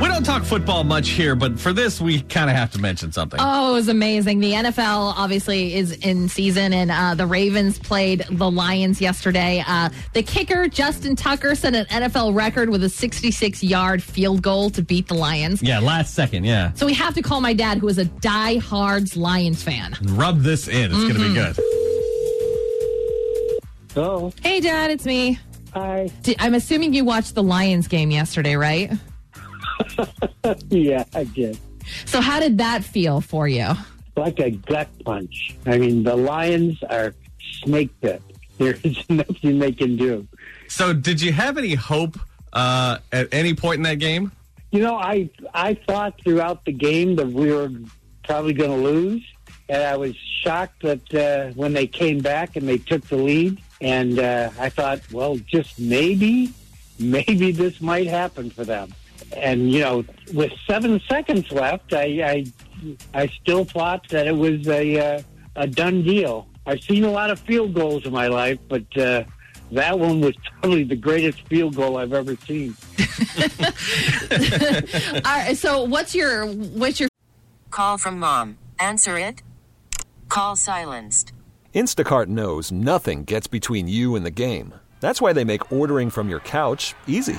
We don't talk football much here, but for this, we kind of have to mention something. Oh, it was amazing. The NFL obviously is in season, and uh, the Ravens played the Lions yesterday. Uh, the kicker, Justin Tucker, set an NFL record with a 66 yard field goal to beat the Lions. Yeah, last second, yeah. So we have to call my dad, who is a die-hard Lions fan. Rub this in. It's going to be good. Hello. Hey, Dad, it's me. Hi. I'm assuming you watched the Lions game yesterday, right? Yeah, I did. So how did that feel for you? Like a gut punch. I mean, the Lions are snake bit. There's nothing they can do. So, did you have any hope uh, at any point in that game? You know, I I thought throughout the game that we were probably going to lose, and I was shocked that uh, when they came back and they took the lead, and uh, I thought, well, just maybe, maybe this might happen for them. And you know, with seven seconds left, I I, I still thought that it was a uh, a done deal. I've seen a lot of field goals in my life, but uh, that one was probably the greatest field goal I've ever seen. All right, so what's your what's your Call from mom. Answer it. Call silenced. Instacart knows nothing gets between you and the game. That's why they make ordering from your couch easy.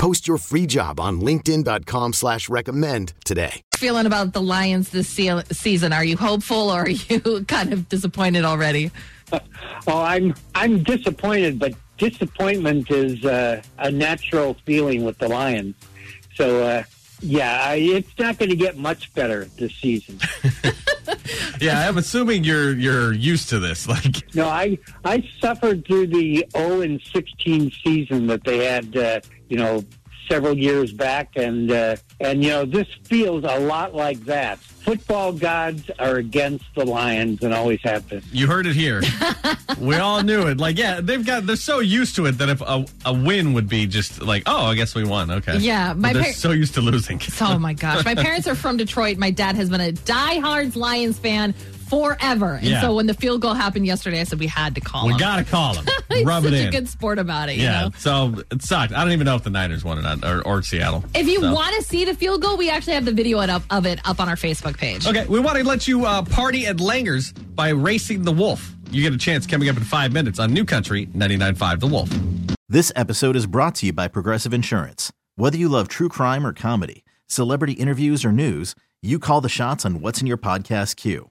Post your free job on linkedin.com slash recommend today. feeling about the Lions this season? Are you hopeful or are you kind of disappointed already? Oh, I'm I'm disappointed, but disappointment is uh, a natural feeling with the Lions. So uh, yeah, I, it's not going to get much better this season. Yeah, I'm assuming you're you're used to this. Like, No, I I suffered through the 0 and 16 season that they had, uh, you know, several years back, and uh, and you know this feels a lot like that. Football gods are against the Lions and always have been. you heard it here. we all knew it. Like, yeah, they've got they're so used to it that if a, a win would be just like, oh, I guess we won. Okay. Yeah, my But they're par- so used to losing. Oh my gosh. My parents are from Detroit. My dad has been a diehard Lions fan forever. And Yeah. so when the field goal happened yesterday, I said we had to call We him. gotta call them. He's Rub such it a good sport about it, you yeah. know? So it sucked. I don't even know if the Niners won or not, or, or Seattle. If you So. want to see the field goal, we actually have the video up, of it up on our Facebook page. Okay, we want to let you uh, party at Langer's by racing the wolf. You get a chance coming up in five minutes on New Country 99.5 The Wolf. This episode is brought to you by Progressive Insurance. Whether you love true crime or comedy, celebrity interviews or news, you call the shots on what's in your podcast queue.